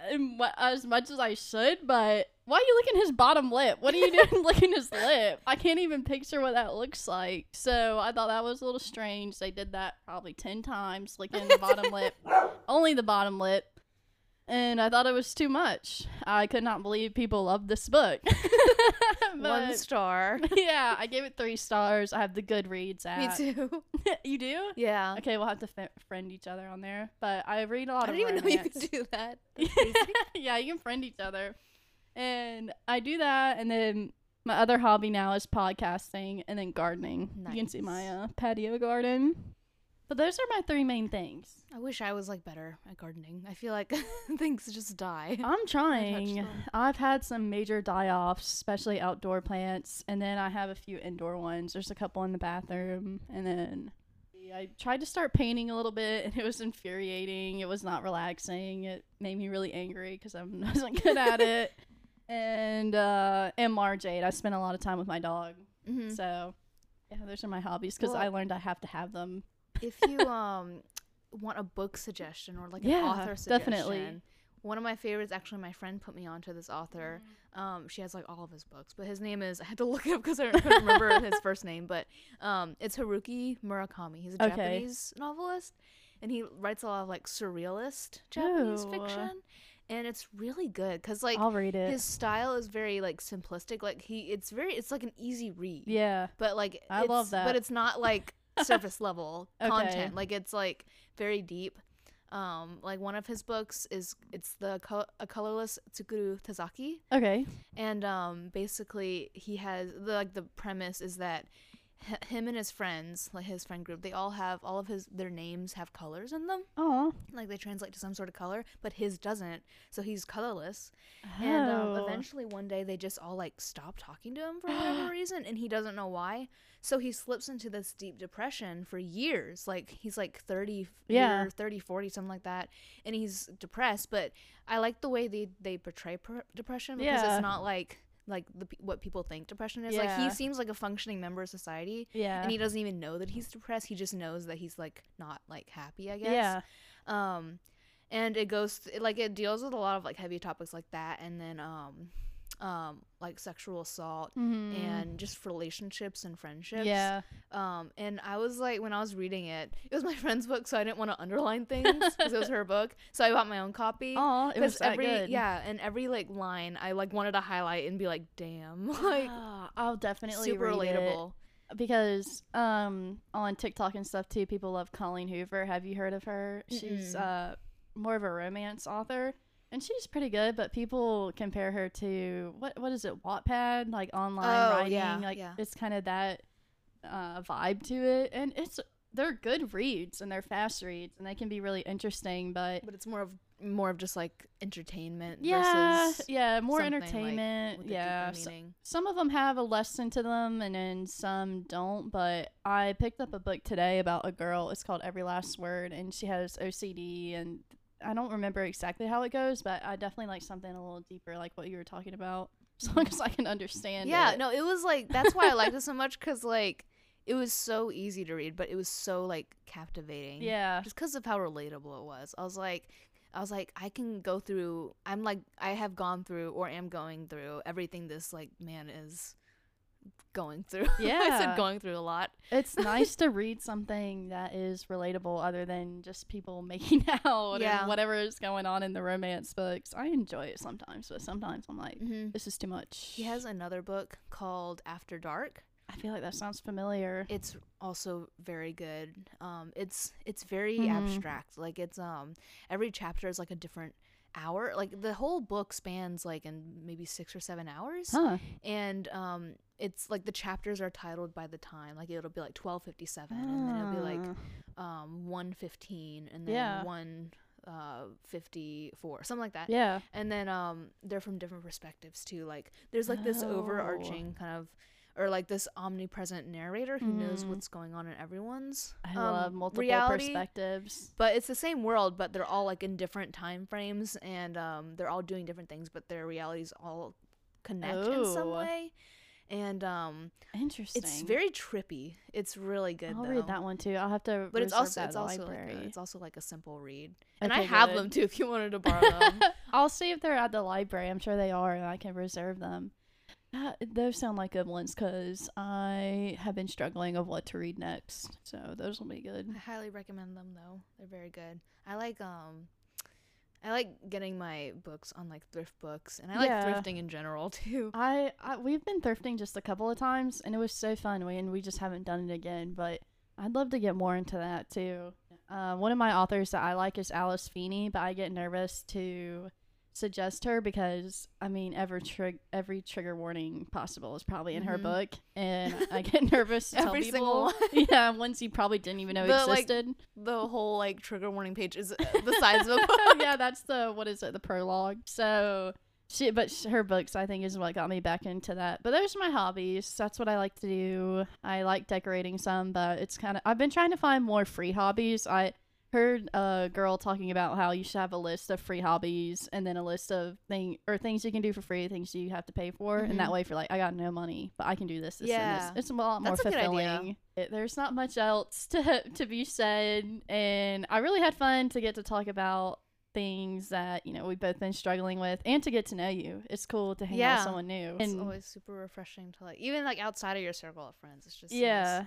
as much as I should, but why are you licking his bottom lip? What are you doing licking his lip? I can't even picture what that looks like. So I thought that was a little strange. They did that probably 10 times, licking the bottom lip, only the bottom lip. And I thought it was too much. I could not believe people loved this book. one star. yeah, I gave it three stars. I have the Goodreads app. Me too. you do? Yeah. Okay, we'll have to f- friend each other on there. But I read a lot I of I didn't even know you could do that. yeah, you can friend each other. And I do that, and then my other hobby now is podcasting and then gardening. You can see my uh, patio garden. But those are my three main things. I wish I was like better at gardening. I feel like things just die. I'm trying. I've had some major die offs, especially outdoor plants, and then I have a few indoor ones. There's a couple in the bathroom, and then I tried to start painting a little bit, and it was infuriating. It was not relaxing. It made me really angry because I wasn't good at it. And uh, and Marjade, I spent a lot of time with my dog, Mhm. so yeah, those are my hobbies because Well- I learned I have to have them. If you um want a book suggestion or like an author suggestion, definitely. One of my favorites, actually, my friend put me onto this author. Mm. Um, she has like all of his books, but his name is I had to look it up because I couldn't remember his first name. But um, it's Haruki Murakami. He's a Okay. Japanese novelist, and he writes a lot of like surrealist Japanese Ooh. fiction, and it's really good because like I'll read it. his style is very like simplistic. Like he, it's very, it's like an easy read yeah. but like I it's- love that. but it's not like surface level Okay. content like it's like very deep um like one of his books is it's the co- a colorless tsukuru tazaki Okay. and um basically he has the like the premise is that him and his friends like his friend group they all have all of his their names have colors in them Oh. like they translate to some sort of color but his doesn't so he's colorless and um, Oh. eventually one day they just all like stop talking to him for whatever reason and he doesn't know why so he slips into this deep depression for years like he's like 30 Yeah. year, 30 40 something like that and he's depressed but i like the way they they portray per- depression because Yeah. it's not like like the what people think depression is like he seems like a functioning member of society Yeah. and he doesn't even know that he's depressed he just knows that he's like not like happy i guess Yeah. um and it goes th- like it deals with a lot of like heavy topics like that and then um um like sexual assault Mhm. and just relationships and friendships yeah. um and i was like when i was reading it it was my friend's book so i didn't want to underline things because it was her book so i bought my own copy Oh, it was every good. yeah and every like line i like wanted to highlight and be like damn like Ah, I'll definitely super it. relatable because um on TikTok and stuff too, people love Colleen Hoover. Have you heard of her? She's Mm-mm. uh more of a romance author, and she's pretty good. But people compare her to what what is it, Wattpad, like online Oh, writing. yeah, like yeah. it's kind of that uh, vibe to it, and it's they're good reads and they're fast reads and they can be really interesting. But but it's more of more of just like entertainment yeah, versus yeah, more something, like, entertainment. yeah, so- some of them have a lesson to them and then some don't but i picked up a book today about a girl it's called every last word and she has ocd and i don't remember exactly how it goes but i definitely like something a little deeper like what you were talking about as long as i can understand yeah it. no it was like that's why i liked it so much because like it was so easy to read, but it was so like captivating. Yeah. just because of how relatable it was. I was like, I was like, I can go through. I'm like, I have gone through or am going through everything this like man is going through. Yeah. I said going through a lot. It's nice to read something that is relatable other than just people making out Yeah. and whatever is going on in the romance books. I enjoy it sometimes, but sometimes I'm like, Mm-hmm. this is too much. He has another book called After Dark. I feel like that sounds familiar. It's also very good. Um, it's it's very Mhm. abstract. Like it's um every chapter is like a different hour. Like the whole book spans like in maybe six or seven hours. Huh. and um it's like the chapters are titled by the time like it'll be like 1257 and then it'll be like Ah. um 115 and then Yeah. 1 uh 54 something like that Yeah. and then um they're from different perspectives too like there's like this Oh. overarching kind of or like this omnipresent narrator who knows Mm. what's going on in everyone's I um, love multiple reality perspectives. but it's the same world but they're all like in different time frames and um they're all doing different things but their realities all connect in some Oh. way and um Interesting. it's very trippy it's really good I'll though. read that one too. I'll have to. but it's also that it's also like a, it's also like a simple read and i have good. them too if you wanted to borrow them I'll see if they're at the library. I'm sure they are, and I can reserve them. Uh, those sound like good ones because I have been struggling of what to read next. So those will be good. i highly recommend them though they're very good i like um i like getting my books on like thrift books and i like Yeah. thrifting in general too I, I we've been thrifting just a couple of times, and it was so fun. We and we just haven't done it again, but I'd love to get more into that too. Uh, one of my authors that I like is Alice Feeney, but I get nervous to suggest her because I mean every trig- every trigger warning possible is probably in her Mhm. book, and I get nervous to tell Every people. single one. yeah, ones you probably didn't even know The, like, existed. the whole like trigger warning page is the size of a book yeah, that's the what is it? The prologue. So she, but sh- her books, I think, is what got me back into that. But those are my hobbies. That's what I like to do. I like decorating some, but it's kind of I've been trying to find more free hobbies. I heard a girl talking about how you should have a list of free hobbies and then a list of thing or things you can do for free, things you have to pay for, and that Mhm. way, for like I got no money, but I can do this. this Yeah. and this. it's a lot more That's a good idea. fulfilling. It, there's not much else to to be said, and I really had fun to get to talk about things that you know we've both been struggling with and to get to know you it's cool to hang out with someone new and It's always super refreshing to like even like outside of your circle of friends. It's just nice.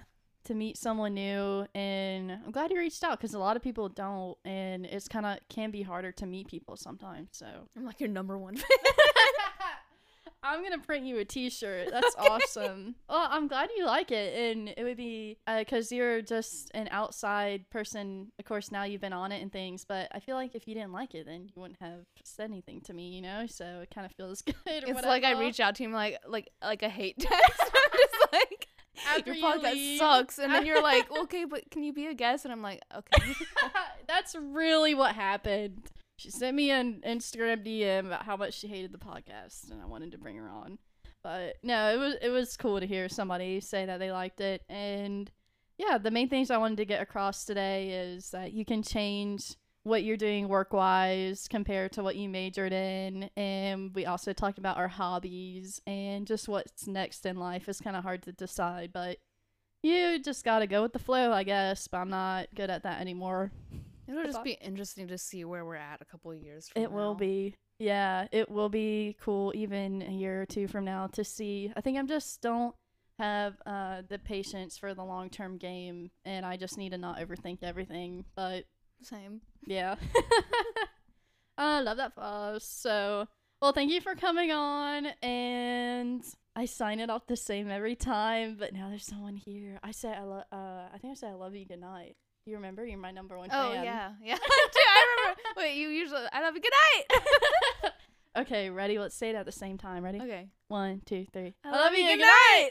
To meet someone new and i'm glad you reached out because a lot of people don't and it's kind of can be harder to meet people sometimes so I'm like your number one fan. i'm gonna print you a t-shirt that's awesome well i'm glad you like it and it would be uh, because you're just an outside person of course now you've been on it and things but i feel like if you didn't like it then you wouldn't have said anything to me you know so it kind of feels good it's like I whatever. reach out to him like like like a hate text. I'm just like After your podcast leave. sucks, and then you're like, okay, but can you be a guest? And I'm like, okay. That's really what happened. She sent me an Instagram DM about how much she hated the podcast, and I wanted to bring her on. But no, it was it was cool to hear somebody say that they liked it, and yeah, the main things I wanted to get across today is that you can change what you're doing work wise compared to what you majored in, and we also talked about our hobbies and just what's next in life is kind of hard to decide, but you just gotta go with the flow, I guess. But I'm not good at that anymore. It'll just be interesting to see where we're at a couple of years. From It will be. Yeah, it will be cool even a year or two from now to see. I think I'm just don't have uh the patience for the long term game and I just need to not overthink everything. But same. yeah. I love that for. So well thank you for coming on and I sign it off the same every time, but now there's someone here. I say I love uh I think I said I love you good night. You remember? You're my number one Oh fan. yeah, yeah. Dude, I remember. Wait, you usually I love you. Good night. okay, ready? Let's say it at the same time. Ready? okay. One, two, three. I love you. Good night.